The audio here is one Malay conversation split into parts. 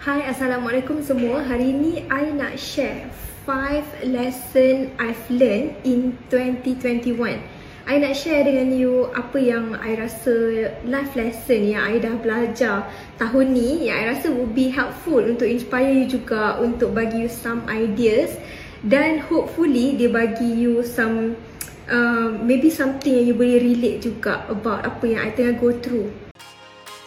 Hai, Assalamualaikum semua. Hari ni I nak share 5 lesson I've learned in 2021. I nak share dengan you apa yang I rasa life lesson yang I dah belajar tahun ni yang I rasa would be helpful untuk inspire you juga untuk bagi you some ideas dan hopefully dia bagi you some uh, maybe something yang you boleh relate juga about apa yang I tengah go through.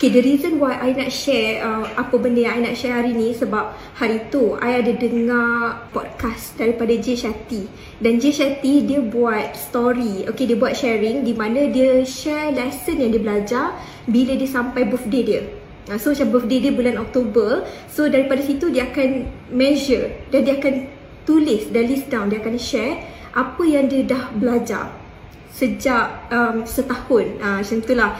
Okay, the reason why I nak share uh, apa benda yang I nak share hari ni sebab hari tu I ada dengar podcast daripada Jay Shetty dan Jay Shetty dia buat story, okay dia buat sharing di mana dia share lesson yang dia belajar bila dia sampai birthday dia. So macam birthday dia bulan Oktober, so daripada situ dia akan measure dan dia akan tulis dan list down, dia akan share apa yang dia dah belajar sejak um, setahun. Uh, macam itulah.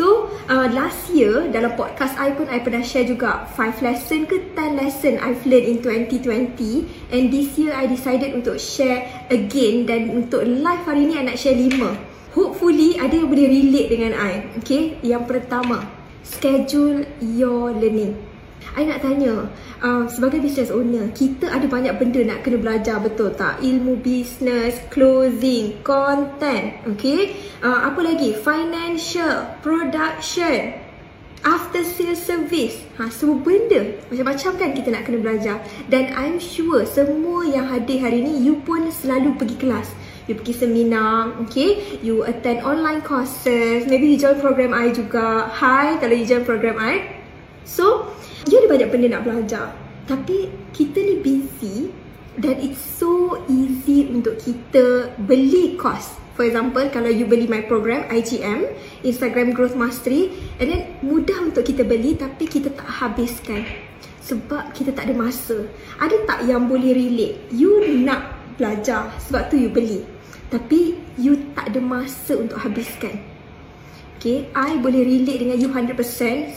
So uh, last year dalam podcast I pun I pernah share juga 5 lesson ke 10 lesson I've learned in 2020 and this year I decided untuk share again dan untuk live hari ni I nak share 5. Hopefully ada yang boleh relate dengan I. Okay, yang pertama, schedule your learning. I nak tanya, uh, sebagai business owner, kita ada banyak benda nak kena belajar betul tak? Ilmu business, closing, content, okay? Uh, apa lagi? Financial, production, after sales service. Ha, semua benda macam-macam kan kita nak kena belajar. Dan I'm sure semua yang hadir hari ni, you pun selalu pergi kelas. You pergi seminar, okay? You attend online courses. Maybe you join program I juga. Hi, kalau you join program I. So, You ada banyak benda nak belajar. Tapi kita ni busy Dan it's so easy untuk kita beli course. For example, kalau you beli my program IGM Instagram Growth Mastery And then mudah untuk kita beli tapi kita tak habiskan Sebab kita tak ada masa. Ada tak yang boleh relate? You nak belajar sebab tu you beli. Tapi you tak ada masa untuk habiskan Okay, I boleh relate dengan you 100%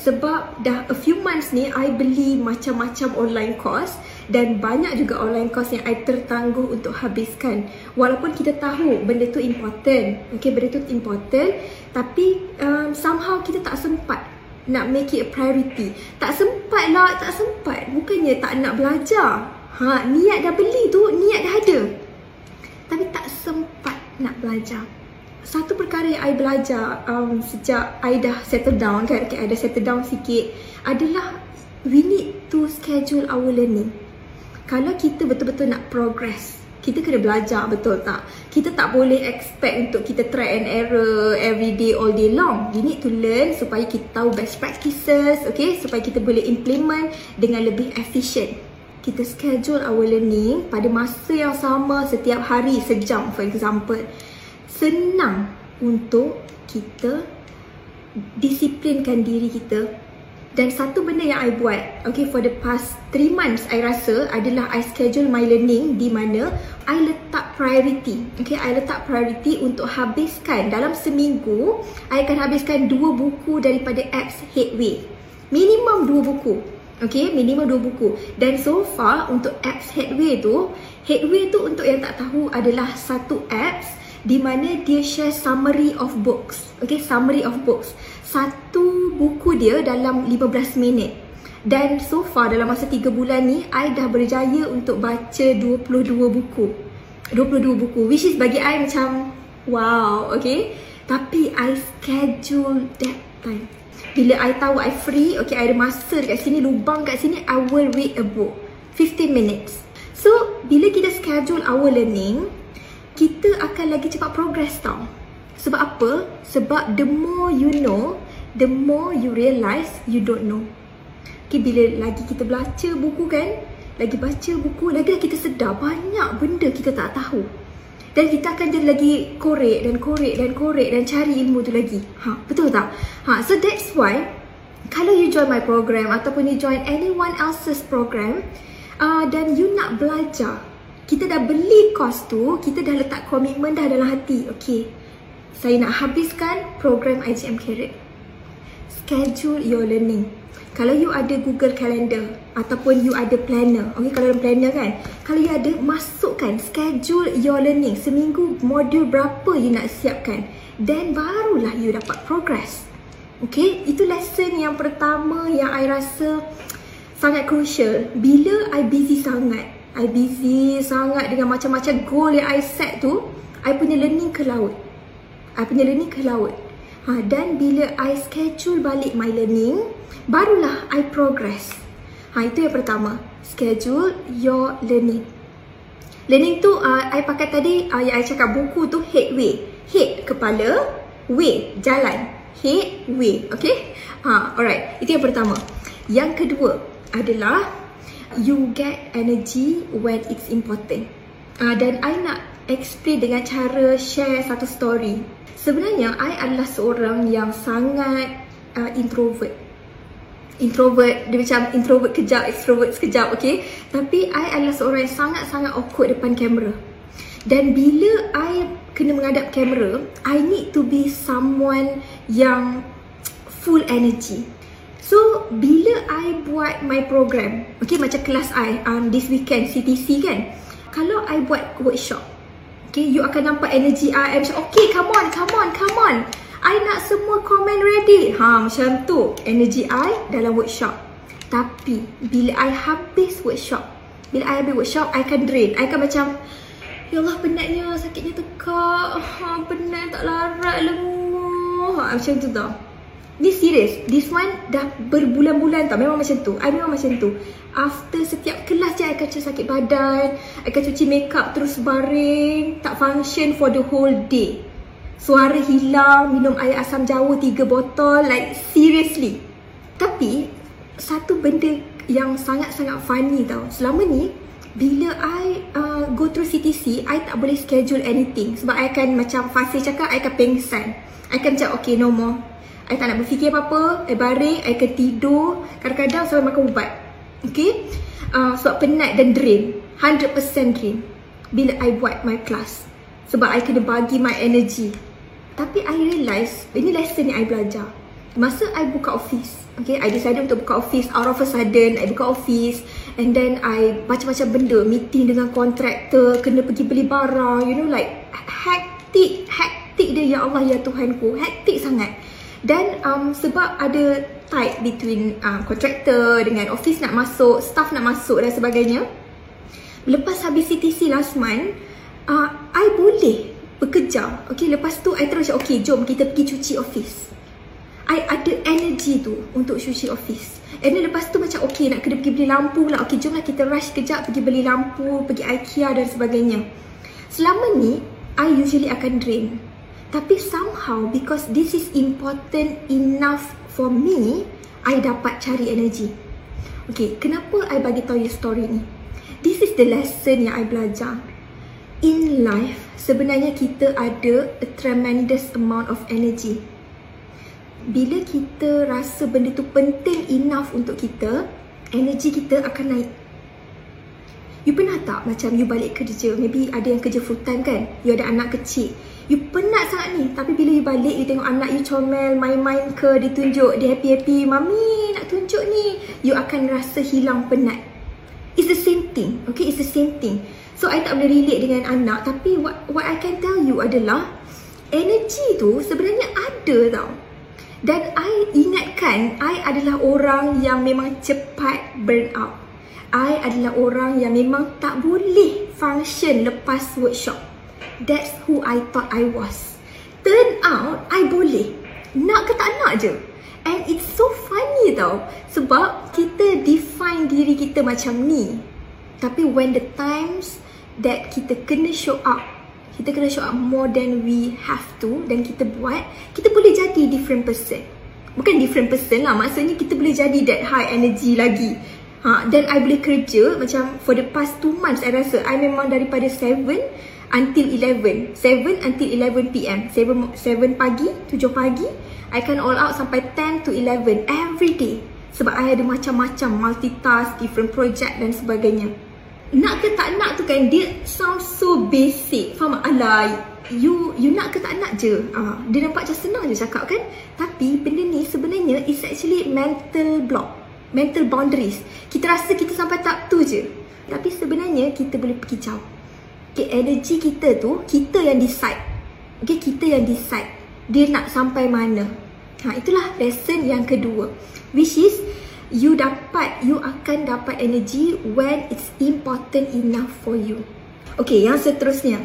sebab dah a few months ni I beli macam-macam online course dan banyak juga online course yang I tertangguh untuk habiskan. Walaupun kita tahu benda tu important, okay, benda tu important tapi um, somehow kita tak sempat nak make it a priority. Tak sempat lah, tak sempat. Bukannya tak nak belajar. Ha, niat dah beli tu, niat dah ada. Tapi tak sempat nak belajar satu perkara yang I belajar um, sejak I dah settle down kan, okay, I dah settle down sikit adalah we need to schedule our learning. Kalau kita betul-betul nak progress, kita kena belajar betul tak? Kita tak boleh expect untuk kita try and error every day all day long. We need to learn supaya kita tahu best practices, okay? Supaya kita boleh implement dengan lebih efficient. Kita schedule our learning pada masa yang sama setiap hari sejam for example senang untuk kita disiplinkan diri kita. Dan satu benda yang I buat okay for the past 3 months I rasa adalah I schedule my learning di mana I letak priority. Okay I letak priority untuk habiskan. Dalam seminggu I akan habiskan dua buku daripada apps Headway. Minimum dua buku. Okay minimum dua buku. Dan so far untuk apps Headway tu Headway tu untuk yang tak tahu adalah satu apps di mana dia share summary of books. Okay, summary of books. Satu buku dia dalam 15 minit. Dan so far dalam masa 3 bulan ni, I dah berjaya untuk baca 22 buku. 22 buku. Which is bagi I macam, wow, okay. Tapi I schedule that time. Bila I tahu I free, okay, I ada masa dekat sini, lubang kat sini, I will read a book. 15 minutes. So, bila kita schedule our learning, kita akan lagi cepat progress tau. Sebab apa? Sebab the more you know, the more you realise you don't know. Okay, bila lagi kita baca buku kan, lagi baca buku, lagi kita sedar banyak benda kita tak tahu. Dan kita akan jadi lagi korek dan korek dan korek dan cari ilmu tu lagi. Ha, betul tak? Ha, so that's why kalau you join my program ataupun you join anyone else's program uh, dan you nak belajar kita dah beli kos tu, kita dah letak komitmen dah dalam hati. Okay, saya nak habiskan program IGM Carrot. Schedule your learning. Kalau you ada Google Calendar ataupun you ada planner, okay kalau ada planner kan, kalau you ada masukkan schedule your learning seminggu modul berapa you nak siapkan, then barulah you dapat progress. Okay, itu lesson yang pertama yang I rasa sangat crucial. Bila I busy sangat, I busy sangat dengan macam-macam goal yang I set tu, I punya learning ke laut. I punya learning ke laut. Ha, dan bila I schedule balik my learning, barulah I progress. Ha, itu yang pertama. Schedule your learning. Learning tu uh, I pakai tadi uh, yang I cakap buku tu headway. Head kepala, way jalan. Head, way. Okay? Ha, alright. Itu yang pertama. Yang kedua adalah you get energy when it's important. Uh, dan I nak explain dengan cara share satu story. Sebenarnya I adalah seorang yang sangat uh, introvert. Introvert, dia macam introvert kejap, extrovert sekejap, okay? Tapi I adalah seorang yang sangat-sangat awkward depan kamera. Dan bila I kena menghadap kamera, I need to be someone yang full energy. So, bila I buat my program, okay, macam kelas I um, this weekend, CTC kan, kalau I buat workshop, Okay, you akan nampak energy I macam, okay, come on, come on, come on. I nak semua komen ready. Ha, macam tu. Energy I dalam workshop. Tapi, bila I habis workshop, bila I habis workshop, I akan drain. I akan macam, Ya Allah, penatnya, sakitnya tekak. Ha, penat, tak larat, lenguh. Ha, macam tu tau. Ni serius. This one dah berbulan-bulan tau. Memang macam tu. I memang macam tu. After setiap kelas je, I akan sakit badan. I akan cuci makeup terus baring. Tak function for the whole day. Suara hilang. Minum air asam jawa tiga botol. Like seriously. Tapi, satu benda yang sangat-sangat funny tau. Selama ni, bila I uh, go through CTC, I tak boleh schedule anything. Sebab I akan macam fasi cakap, I akan pengsan. I akan cakap, okay, no more. I tak nak berfikir apa-apa, I baring, I akan tidur, kadang-kadang sampai makan ubat. Okay? Uh, sebab penat dan drain. 100% drain. Bila I buat my class. Sebab I kena bagi my energy. Tapi I realise, ini lesson yang I belajar. Masa I buka office, okay, I decided untuk buka office out of a sudden, I buka office and then I macam-macam benda, meeting dengan kontraktor, kena pergi beli barang, you know like hectic, hectic dia ya Allah ya Tuhanku, hectic sangat. Dan um, sebab ada tight between uh, contractor dengan office nak masuk, staff nak masuk dan sebagainya. Lepas habis CTC last month, uh, I boleh bekerja. Okay, lepas tu I terus okay, jom kita pergi cuci office. I ada energy tu untuk cuci office. And then lepas tu macam okay nak kena pergi beli lampu lah. Okay, jomlah kita rush kejap pergi beli lampu, pergi IKEA dan sebagainya. Selama ni, I usually akan drain. Tapi somehow because this is important enough for me, I dapat cari energy. Okay, kenapa I bagi tahu you story ni? This is the lesson yang I belajar. In life, sebenarnya kita ada a tremendous amount of energy. Bila kita rasa benda tu penting enough untuk kita, energy kita akan naik. You pernah tak macam you balik kerja, maybe ada yang kerja full time kan? You ada anak kecil. You penat sangat ni. Tapi bila you balik You tengok anak you comel Main-main ke Dia tunjuk Dia happy-happy Mami nak tunjuk ni. You akan rasa hilang penat. It's the same thing Okay? It's the same thing. So I tak boleh relate dengan anak. Tapi what what I can tell you adalah Energy tu sebenarnya ada tau. Dan I ingatkan I adalah orang yang memang cepat burn out I adalah orang yang memang tak boleh function lepas workshop That's who I thought I was. Turn out, I boleh. Nak ke tak nak je. And it's so funny tau. Sebab kita define diri kita macam ni. Tapi when the times that kita kena show up, kita kena show up more than we have to dan kita buat, kita boleh jadi different person. Bukan different person lah. Maksudnya kita boleh jadi that high energy lagi. Ha, then I boleh kerja macam for the past 2 months I rasa I memang daripada 7 until 11 7 until 11 pm 7, 7 pagi 7 pagi I can all out sampai 10 to 11 every day. Sebab I ada macam-macam multitask different project dan sebagainya. Nak ke tak nak tu kan dia sound so basic. Faham alah you you nak ke tak nak je. Uh, dia nampak macam senang je cakap kan? Tapi benda ni sebenarnya is actually mental block mental boundaries. Kita rasa kita sampai tak tu je. Tapi sebenarnya kita boleh pergi jauh. Okay, energy kita tu kita yang decide. Okay, kita yang decide dia nak sampai mana. Ha, itulah lesson yang kedua. Which is you dapat you akan dapat energy when it's important enough for you. Okay yang seterusnya.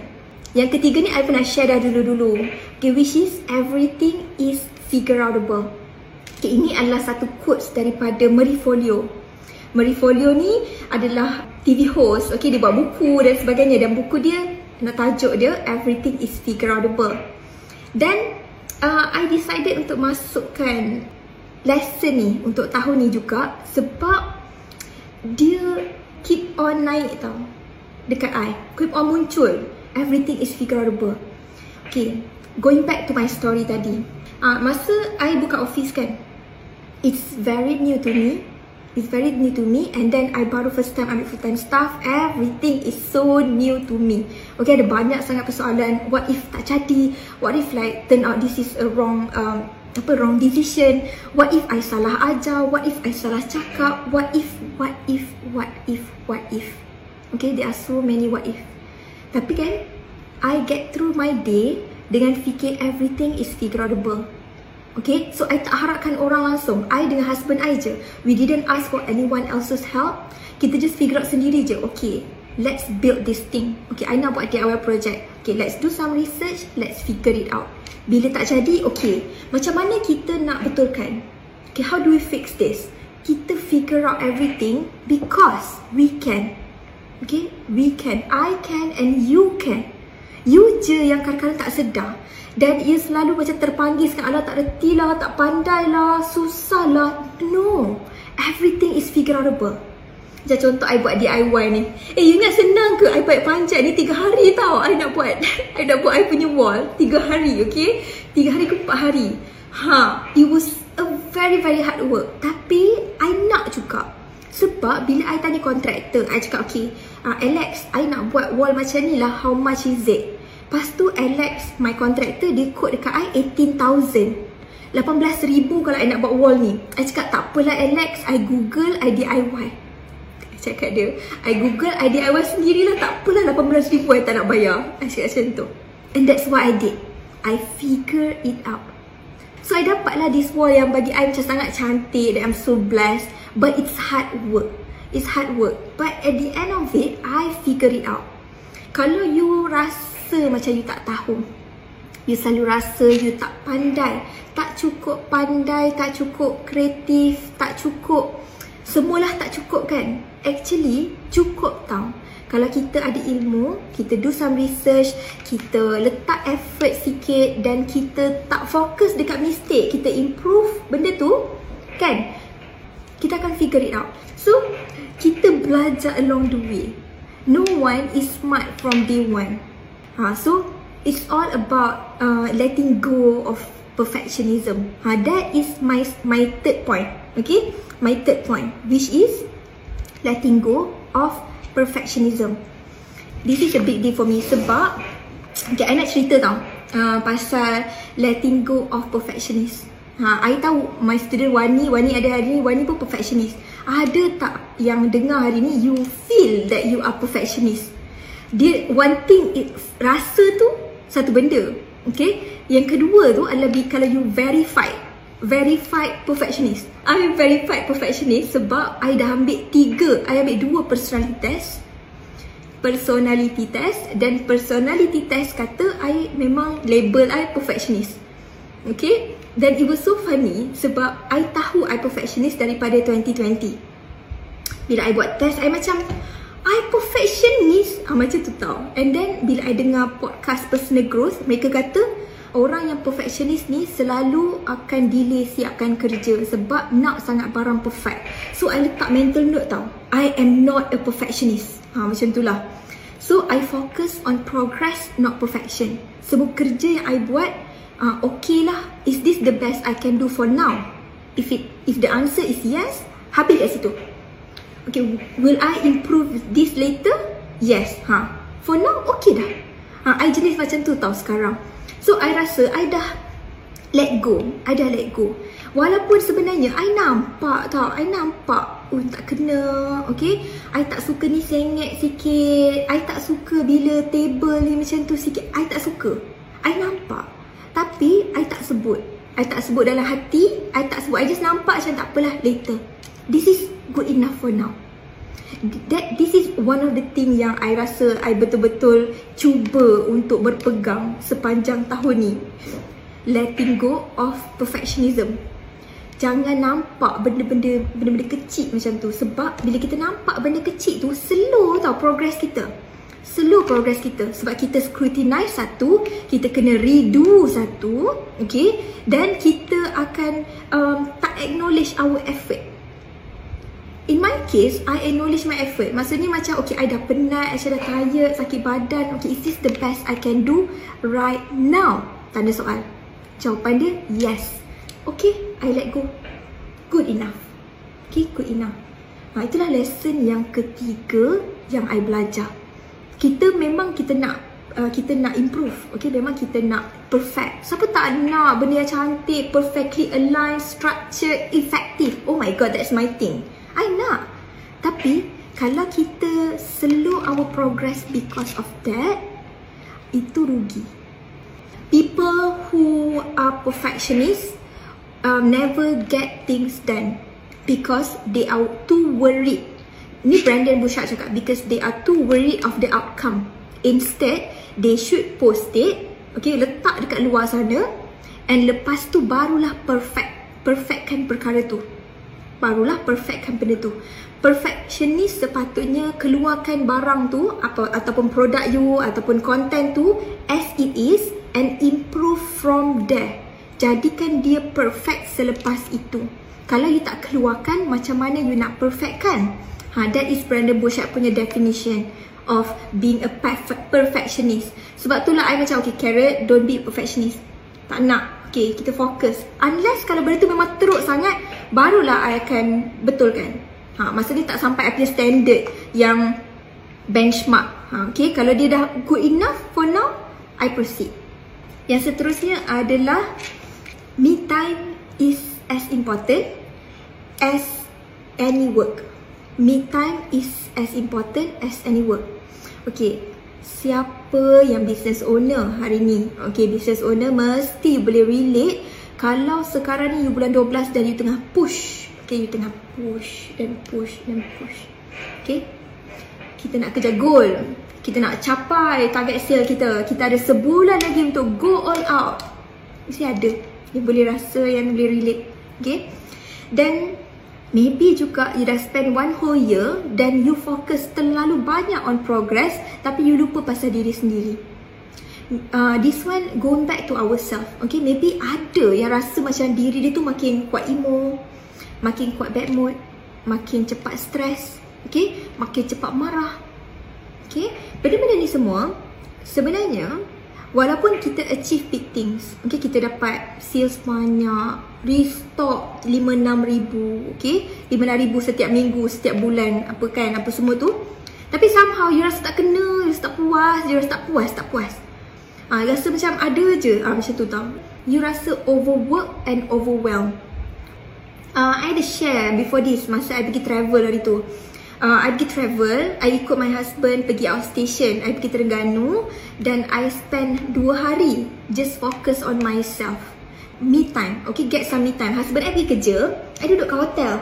Yang ketiga ni I pernah share dah dulu-dulu. Okay, which is everything is figure outable okay, ini adalah satu quotes daripada Marie Folio. Marie Folio ni adalah TV host okay, dia buat buku dan sebagainya. Dan buku dia nak tajuk dia everything is figure outable. Dan uh, I decided untuk masukkan lesson ni untuk tahun ni juga sebab dia keep on naik tau dekat I. Keep on muncul everything is figurable okay going back to my story tadi. Uh, masa I buka office kan it's very new to me. It's very new to me. And then I baru first time ambil full time staff. Everything is so new to me. Okay ada banyak sangat persoalan. What if tak jadi? What if like turn out this is a wrong um, apa wrong decision? What if I salah ajar? What if I salah cakap? What if what if what if what if? Okay there are so many what if. Tapi kan I get through my day dengan fikir everything is figurable okay so I tak harapkan orang langsung I dengan husband I je we didn't ask for anyone else's help kita just figure out sendiri je okay let's build this thing okay I nak buat DIY project okay let's do some research let's figure it out bila tak jadi, okay. Macam mana kita nak betulkan? Okay, how do we fix this? Kita figure out everything because we can. Okay, we can. I can and you can. You je yang kadang-kadang tak sedar. Dan ia selalu macam terpanggil sekarang. Alah tak reti lah, tak pandai lah, susah lah. No. Everything is figure outable. Macam contoh I buat DIY ni. Eh, you ingat senang ke I buat panjat ni tiga hari tau I nak buat. I nak buat I punya wall tiga hari, okay? Tiga hari ke empat hari. Ha, it was a very very hard work. Tapi, I nak juga. Sebab bila I tanya kontraktor, I cakap, okay, uh, Alex, I nak buat wall macam ni lah, how much is it? Lepas tu, Alex, my contractor, dia quote dekat I 18,000. 18,000 kalau I nak buat wall ni. I cakap, tak apalah Alex, I Google, I DIY cakap dia I google I DIY sendirilah. Tak apalah 18 ribu I tak nak bayar. I cakap macam tu. And that's what I did. I figure it out. So I dapatlah this wall yang bagi I macam sangat cantik that I'm so blessed. But it's hard work. It's hard work. But at the end of it I figure it out. Kalau you rasa macam you tak tahu You selalu rasa you tak pandai Tak cukup pandai, tak cukup kreatif Tak cukup Semualah tak cukup kan actually cukup tau kalau kita ada ilmu, kita do some research, kita letak effort sikit dan kita tak fokus dekat mistake, kita improve benda tu, kan? Kita akan figure it out. So, kita belajar along the way. No one is smart from day one. Ha, so, it's all about uh, letting go of perfectionism. Ha, that is my my third point. Okay? My third point, which is letting go of perfectionism. This is a big deal for me sebab okay, I nak cerita tau uh, pasal letting go of perfectionist. Ha, I tahu my student Wani, Wani ada hari ni, Wani pun perfectionist. Ada tak yang dengar hari ni you feel that you are perfectionist? Dia one thing it, rasa tu satu benda. Okay? Yang kedua tu adalah kalau you verified verified perfectionist. I verified perfectionist sebab I dah ambil tiga. I ambil dua personality test. Personality test dan personality test kata I memang label I perfectionist. Okay? Dan it was so funny sebab I tahu I perfectionist daripada 2020. Bila I buat test, I macam I perfectionist. Ah, macam tu tau. And then bila I dengar podcast personal growth, mereka kata orang yang perfectionist ni selalu akan delay siapkan kerja sebab nak sangat barang perfect. So I letak mental note tau. I am not a perfectionist. Ha macam itulah. So I focus on progress not perfection. Semua kerja yang I buat uh, okay lah. Is this the best I can do for now? If it if the answer is yes, habis kat situ. Okay, will I improve this later? Yes. Ha. For now, okay dah. Ha, I jenis macam tu tau sekarang. So, I rasa I dah let go. I dah let go. Walaupun sebenarnya I nampak tau, I nampak oh tak kena, okay? I tak suka ni sengit sikit. I tak suka bila table ni macam tu sikit. I tak suka. I nampak. Tapi I tak sebut. I tak sebut dalam hati. I tak sebut. I just nampak macam tak apalah later. This is good enough for now. That this is one of the thing yang I rasa I betul-betul cuba untuk berpegang sepanjang tahun ni. Letting go of perfectionism. Jangan nampak benda-benda benda-benda kecil macam tu. Sebab bila kita nampak benda kecil tu slow tau progress kita. Slow progress kita. Sebab kita scrutinize satu kita kena redo satu okay? Dan kita akan um, tak acknowledge our effort In my case, I acknowledge my effort. Maksudnya macam, okay, I dah penat, I dah tired, sakit badan. Okay, is this the best I can do right now? Tanda soal. Jawapan dia, yes. Okay, I let go. Good enough. Okay, good enough. Ha, itulah lesson yang ketiga yang I belajar. Kita memang kita nak uh, kita nak improve. Okay, memang kita nak perfect. Siapa tak nak benda yang cantik, perfectly aligned, structured, effective. Oh my god, that's my thing. I nak. Tapi, kalau kita slow our progress because of that, itu rugi. People who are perfectionists, um, never get things done because they are too worried. Ni Brandon Bouchard cakap because they are too worried of the outcome. Instead, they should post it, okay, letak dekat luar sana and lepas tu barulah perfect, perfectkan perkara tu. Barulah perfectkan benda tu. Perfectionist sepatutnya keluarkan barang tu apa ataupun produk you ataupun content tu as it is and improve from there jadikan dia perfect selepas itu. Kalau you tak keluarkan, macam mana you nak perfect kan? Ha, that is Brandon Bouchard punya definition of being a perfect perfectionist. Sebab tu lah I macam, okay Carrot, don't be perfectionist. Tak nak. Okay, kita fokus. Unless kalau benda tu memang teruk sangat, barulah I akan betulkan. Ha, maksudnya tak sampai I punya standard yang benchmark. Ha, okay, kalau dia dah good enough for now, I proceed. Yang seterusnya adalah me time is as important as any work. Me time is as important as any work. Okay, siapa yang business owner hari ni? Okay, business owner mesti boleh relate kalau sekarang ni you bulan 12 dan you tengah push. Okay, you tengah push dan push dan push. Okay, kita nak kejar goal. Kita nak capai target sale kita. Kita ada sebulan lagi untuk go all out. Mesti ada. Dia boleh rasa yang boleh relate. Okay. Dan maybe juga you dah spend one whole year dan you focus terlalu banyak on progress tapi you lupa pasal diri sendiri. Uh, this one going back to ourselves. Okay, maybe ada yang rasa macam diri dia tu makin kuat emo, makin kuat bad mood, makin cepat stres, okay, makin cepat marah. Okay, benda-benda ni semua sebenarnya Walaupun kita achieve big things Okay, kita dapat sales banyak Restock 5-6 ribu Okay, 5-6 ribu setiap minggu, setiap bulan Apa kan, apa semua tu. Tapi somehow you rasa tak kena, you rasa tak puas You rasa tak puas, tak puas Ah, Rasa macam ada je ah, macam tu tau You rasa overwork and overwhelmed uh, I ada share before this Masa I pergi travel hari tu uh, I pergi travel, I ikut my husband pergi outstation, I pergi Terengganu dan I spend 2 hari just focus on myself. Me time, okay get some me time. Husband I pergi kerja, I duduk kat hotel.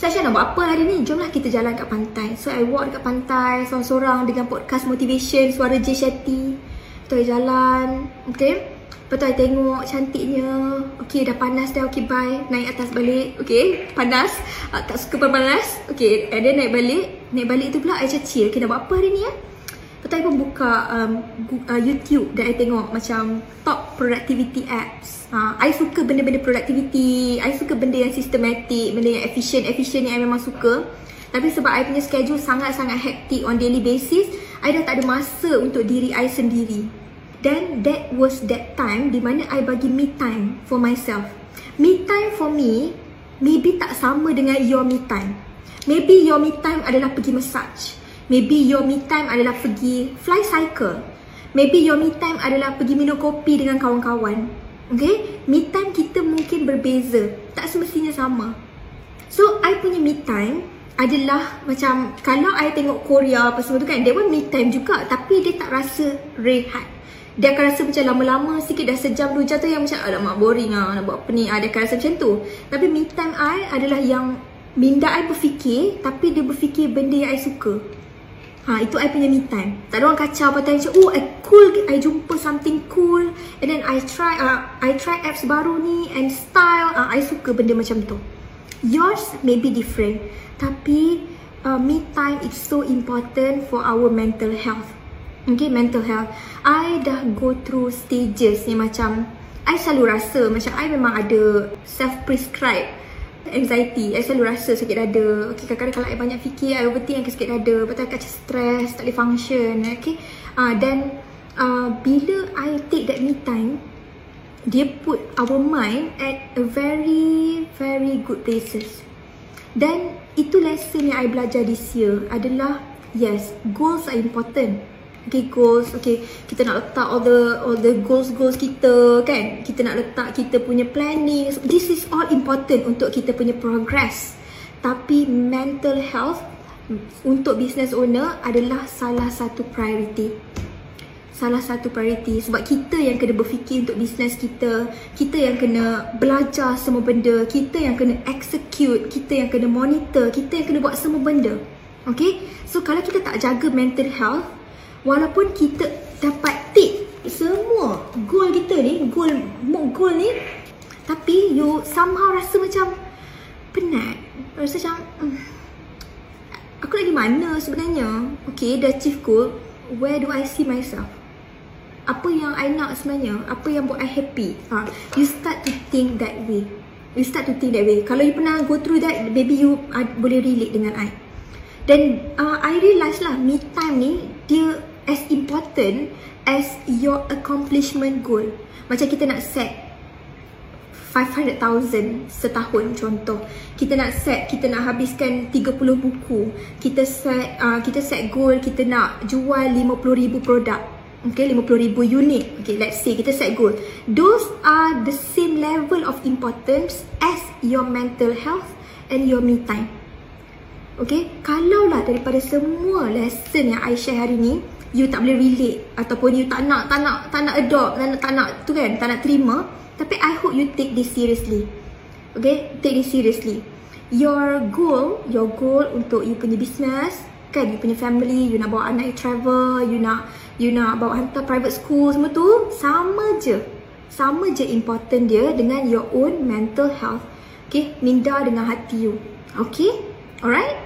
So Aisyah nak buat apa hari ni? Jomlah kita jalan kat pantai. So I walk dekat pantai seorang-seorang dengan podcast motivation suara J Shetty. Kita jalan, okay. Lepas tu I tengok cantiknya. Okay dah panas dah. Okay bye. Naik atas balik. Okay Panas. Uh, Tak suka panas Okay And then naik balik. Naik balik tu pula I macam chill Okay nak buat apa hari ni ya? Lepas tu I pun buka um, uh, YouTube Dan I tengok macam Top productivity apps. Uh, I suka benda-benda productivity. I suka benda yang systematic Benda yang efficient. Efficient yang I memang suka. Tapi sebab I punya schedule Sangat-sangat hectic On daily basis I dah tak ada masa Untuk diri I sendiri Then that was that time di mana I bagi me time for myself. Me time for me maybe tak sama dengan your me time. Maybe your me time adalah pergi massage. Maybe your me time adalah pergi fly cycle. Maybe your me time adalah pergi minum kopi dengan kawan-kawan. Okay? Me time kita mungkin berbeza. Tak semestinya sama. So, I punya me time adalah macam kalau I tengok Korea apa semua tu kan, dia pun me time juga tapi dia tak rasa rehat. Dia akan rasa macam lama-lama sikit dah sejam dua jam tu yang macam alamak boring lah nak buat apa ni. Ah, dia akan rasa macam tu. Tapi me time I adalah yang minda I berfikir tapi dia berfikir benda yang I suka. Ha, itu I punya me time. Tak ada orang kacau apa macam oh I cool I jumpa something cool and then I try uh, I try apps baru ni and style uh, I suka benda macam tu. Yours may be different tapi uh, me time is so important for our mental health. Okay, mental health. I dah go through stages ni macam I selalu rasa macam I memang ada self-prescribed anxiety. I selalu rasa sakit dada. Okay, Kadang-kadang kalau I banyak fikir I overthink sakit dada. Betul I macam stress Tak boleh function. Okay? uh, Then uh, Bila I take that me time Dia put our mind At a very Very good places. Then Itu lesson yang I belajar this year Adalah Yes Goals are important Okay goals. Okay Kita nak letak all the All the goals goals kita Kan? Kita nak letak Kita punya planning. This is all important Untuk kita punya progress. Tapi mental health Untuk business owner Adalah salah satu priority. Salah satu priority. Sebab kita yang kena berfikir Untuk business kita. Kita yang kena Belajar semua benda. Kita yang kena execute. Kita yang kena monitor. Kita yang kena buat semua benda. Okay? So kalau kita tak jaga mental health walaupun kita dapat tick semua goal kita ni, goal goal ni tapi you somehow rasa macam penat. Rasa macam hmm, aku lagi mana sebenarnya? Okay, dah achieve goal. Where do I see myself? Apa yang I nak sebenarnya? Apa yang buat I happy? Ha, you start to think that way. You start to think that way. Kalau you pernah go through that, maybe you uh, boleh relate dengan I. Dan uh, I realise lah, me time ni, dia as important as your accomplishment goal. Macam kita nak set 500,000 setahun contoh. Kita nak set, kita nak habiskan 30 buku. Kita set uh, kita set goal kita nak jual 50,000 produk. Okay, 50,000 unit. Okay, let's say kita set goal. Those are the same level of importance as your mental health and your me time. Okay, kalaulah daripada semua lesson yang I share hari ni, you tak boleh relate ataupun you tak nak tak nak tak nak adopt tak nak, tak nak tu kan tak nak terima. Tapi I hope you take this seriously. Okay? Take this seriously. Your goal your goal untuk you punya business kan? You punya family you nak bawa anak you travel you nak you nak bawa hantar private school semua tu sama je. Sama je important dia dengan your own mental health. Okay? Minda dengan hati you. Okay? Alright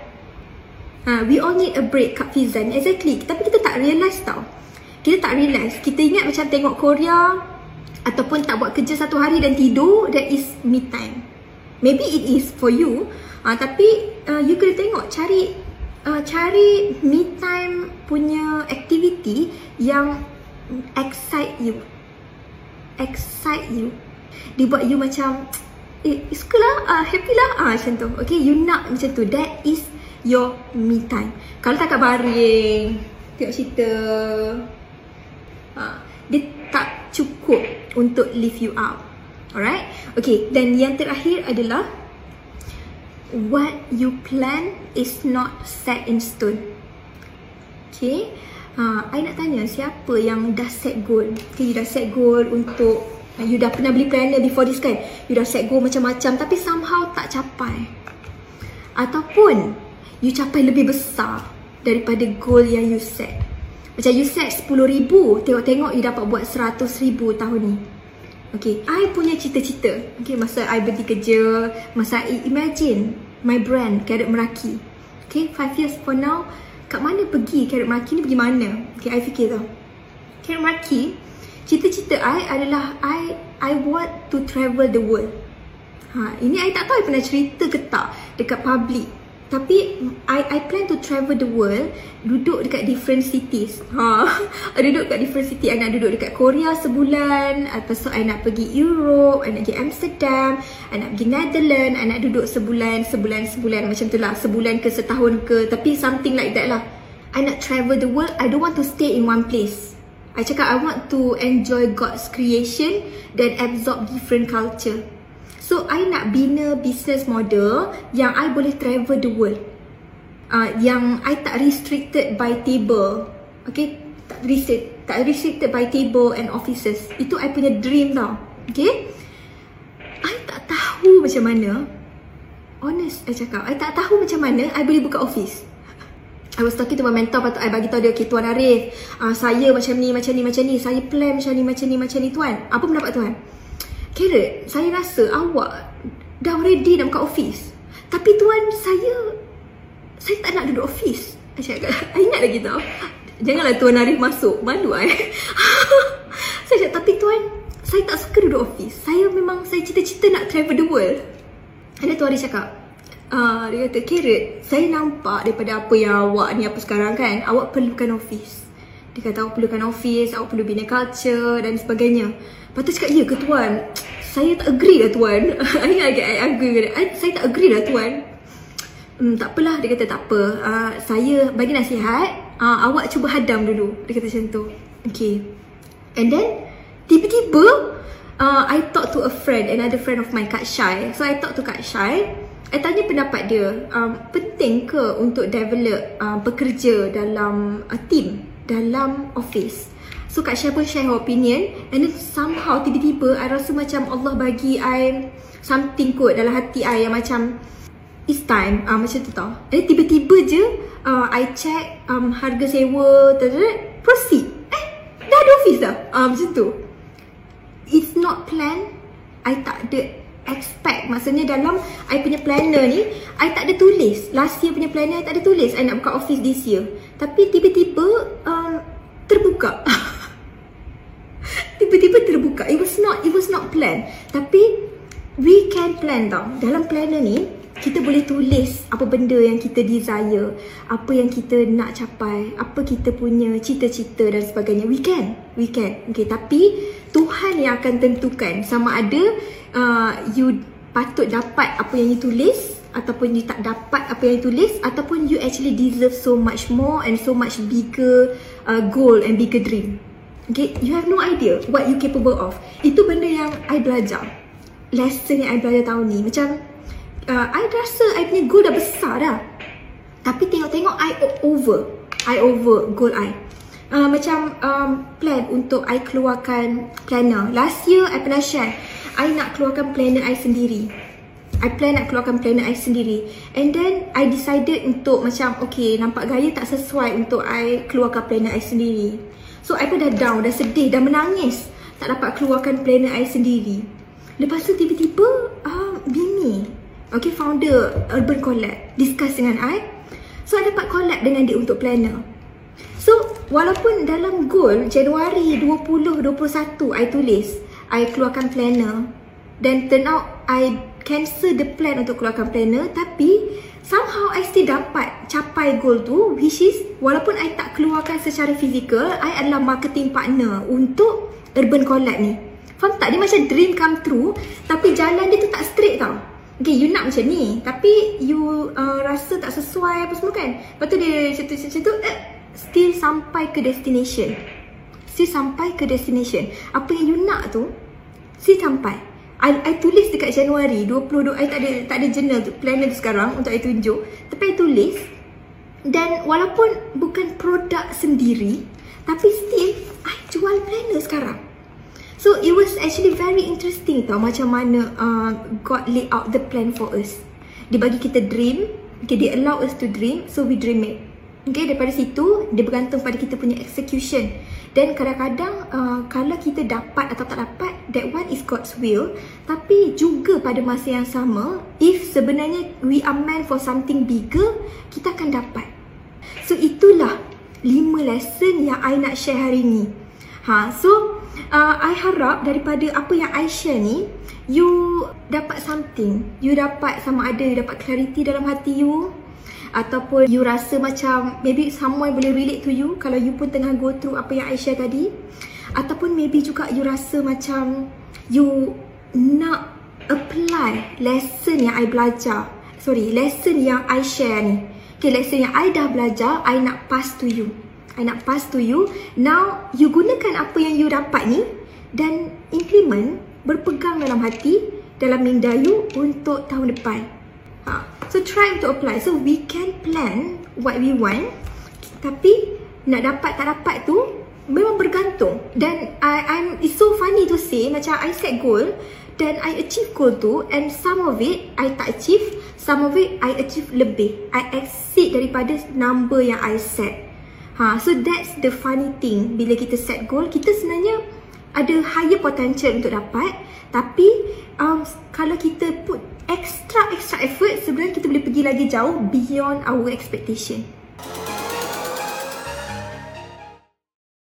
Ha, we all need a break kat Fizan. Exactly. Tapi kita tak realise tau. Kita tak realise. Kita ingat macam tengok Korea ataupun tak buat kerja satu hari dan tidur, that is me time. Maybe it is for you. Ha, tapi uh, you kena tengok cari uh, cari me time punya activity yang excite you. Excite you. Dia buat you macam eh, suka lah, uh, happy lah. Ah, macam tu. Okay, you nak macam tu. That is your me time. Kalau tak kat baring, tengok cerita, ha, dia tak cukup untuk lift you up. Alright? Okay, dan yang terakhir adalah what you plan is not set in stone. Okay? Ha, I nak tanya siapa yang dah set goal? Okay, you dah set goal untuk You dah pernah beli planner before this kan? You dah set goal macam-macam tapi somehow tak capai. Ataupun you capai lebih besar daripada goal yang you set. Macam you set RM10,000, tengok-tengok you dapat buat RM100,000 tahun ni. Okay, I punya cita-cita. Okay, masa I berhenti kerja, masa I imagine my brand, Carrot Meraki. Okay, 5 years for now, kat mana pergi Carrot Meraki ni pergi mana? Okay, I fikir tau. Carrot Meraki, cita-cita I adalah I I want to travel the world. Ha, ini I tak tahu I pernah cerita ke tak dekat public Tapi I I plan to travel the world Duduk dekat different cities. Ha. Duduk dekat different city. I nak duduk dekat Korea sebulan Lepas tu I nak pergi Europe I nak pergi Amsterdam I nak pergi Netherlands I nak duduk sebulan Sebulan sebulan. Macam tu lah Sebulan ke setahun ke Tapi something like that lah. I nak travel the world. I don't want to stay in one place. I cakap I want to enjoy God's creation Dan absorb different culture So I nak bina business model yang I boleh travel the world. Uh, yang I tak restricted by table. Okay? Tak restricted, tak restricted by table and offices. Itu I punya dream tau. Okay? I tak tahu macam mana. Honest, I cakap. I tak tahu macam mana I boleh buka office. I was talking to my mentor tu I bagi tahu dia Okay Tuan Arif uh, Saya macam ni Macam ni Macam ni Saya plan macam ni Macam ni Macam ni Tuan Apa pendapat Tuan Carrot, saya rasa awak dah ready nak buka office. Tapi tuan, saya saya tak nak duduk office. Saya ingat lagi tau. Janganlah tuan Arif masuk. Malu eh. saya cakap, tapi tuan, saya tak suka duduk office. Saya memang, saya cita-cita nak travel the world. Ada tuan Arif cakap, uh, dia kata, Carrot, saya nampak daripada apa yang awak ni apa sekarang kan, awak perlukan office. Dia kata, awak perlukan office, awak perlu bina culture dan sebagainya. Lepas tu cakap, ya ke tuan? Saya tak agree lah tuan. I, I, I agree with it. saya tak agree lah tuan. Hmm, tak apalah, dia kata tak apa. Uh, saya bagi nasihat, uh, awak cuba hadam dulu. Dia kata macam tu. Okay. And then, tiba-tiba, uh, I talk to a friend, another friend of mine, Kak Shai. So, I talk to Kak Shai. I tanya pendapat dia, um, penting ke untuk develop uh, bekerja dalam a team, dalam office? So Kak Syah pun share her opinion. And then somehow tiba-tiba I rasa macam Allah bagi I Something kot dalam hati I yang macam It's time. Uh, Macam tu tau. And tiba-tiba je uh, I check um, harga sewa Proceed. Eh dah ada office dah. Uh, Macam tu. It's not plan I tak ada expect. Maksudnya dalam I punya planner ni I tak ada tulis. Last year punya planner I tak ada tulis. I nak buka office this year. Tapi tiba-tiba um, Terbuka tiba-tiba terbuka. It was not it was not plan. Tapi we can plan tau. Dalam planner ni kita boleh tulis apa benda yang kita desire, apa yang kita nak capai, apa kita punya cita-cita dan sebagainya. We can. We can. Okay, tapi Tuhan yang akan tentukan sama ada uh, you patut dapat apa yang you tulis ataupun you tak dapat apa yang you tulis ataupun you actually deserve so much more and so much bigger uh, goal and bigger dream. Okay, you have no idea what you capable of. Itu benda yang I belajar. Lesson yang I belajar tahun ni. Macam, uh, I rasa I punya goal dah besar dah. Tapi tengok-tengok I over. I over goal I. Uh, macam um, plan untuk I keluarkan planner. Last year, I pernah share. I nak keluarkan planner I sendiri. I plan nak keluarkan planner I sendiri. And then, I decided untuk macam, okay, nampak gaya tak sesuai untuk I keluarkan planner I sendiri. So I pun dah down, dah sedih, dah menangis Tak dapat keluarkan planner I sendiri Lepas tu tiba-tiba uh, Bimi Okay, founder Urban Collab Discuss dengan I So I dapat collab dengan dia untuk planner So walaupun dalam goal Januari 2021 I tulis I keluarkan planner Dan turn out I cancel the plan untuk keluarkan planner Tapi somehow I still dapat capai goal tu which is walaupun I tak keluarkan secara fizikal I adalah marketing partner untuk Urban Collab ni. Faham tak? dia macam dream come true tapi jalan dia tu tak straight tau. Okay, you nak macam ni Tapi you uh, rasa tak sesuai apa semua kan? Lepas tu dia macam tu, macam tu eh, Still sampai ke destination. Still sampai ke destination. Apa yang you nak tu Still sampai I, I tulis dekat Januari 20, I tak ada tak ada journal tu planner sekarang untuk I tunjuk. Tapi I tulis dan walaupun bukan produk sendiri tapi still I jual planner sekarang. So it was actually very interesting tau macam mana uh, God lay out the plan for us. Dia bagi kita dream okay, dia allow us to dream so we dream it. Okay, daripada situ dia bergantung pada kita punya execution dan kadang-kadang uh, kalau kita dapat atau tak dapat, that one is God's will. Tapi juga pada masa yang sama, if sebenarnya we are meant for something bigger, kita akan dapat. So itulah lima lesson yang I nak share hari ni. Ha, so uh, I harap daripada apa yang I share ni, you dapat something. You dapat sama ada you dapat clarity dalam hati you. Ataupun you rasa macam maybe someone boleh relate to you kalau you pun tengah go through apa yang share tadi. Ataupun maybe juga you rasa macam you nak apply lesson yang I belajar. Sorry lesson yang I share ni. Okay lesson yang I dah belajar I nak pass to you. I nak pass to you. Now you gunakan apa yang you dapat ni dan implement berpegang dalam hati dalam minda you untuk tahun depan. Ha. So try to apply. So we can plan what we want. Tapi nak dapat tak dapat tu memang bergantung. Dan I, I'm it's so funny to say macam I set goal dan I achieve goal tu and some of it I tak achieve some of it I achieve lebih. I exceed daripada number yang I set. Ha so that's the funny thing. Bila kita set goal kita sebenarnya ada higher potential untuk dapat. Tapi um, kalau kita put extra extra effort sebenarnya kita boleh pergi lagi jauh beyond our expectation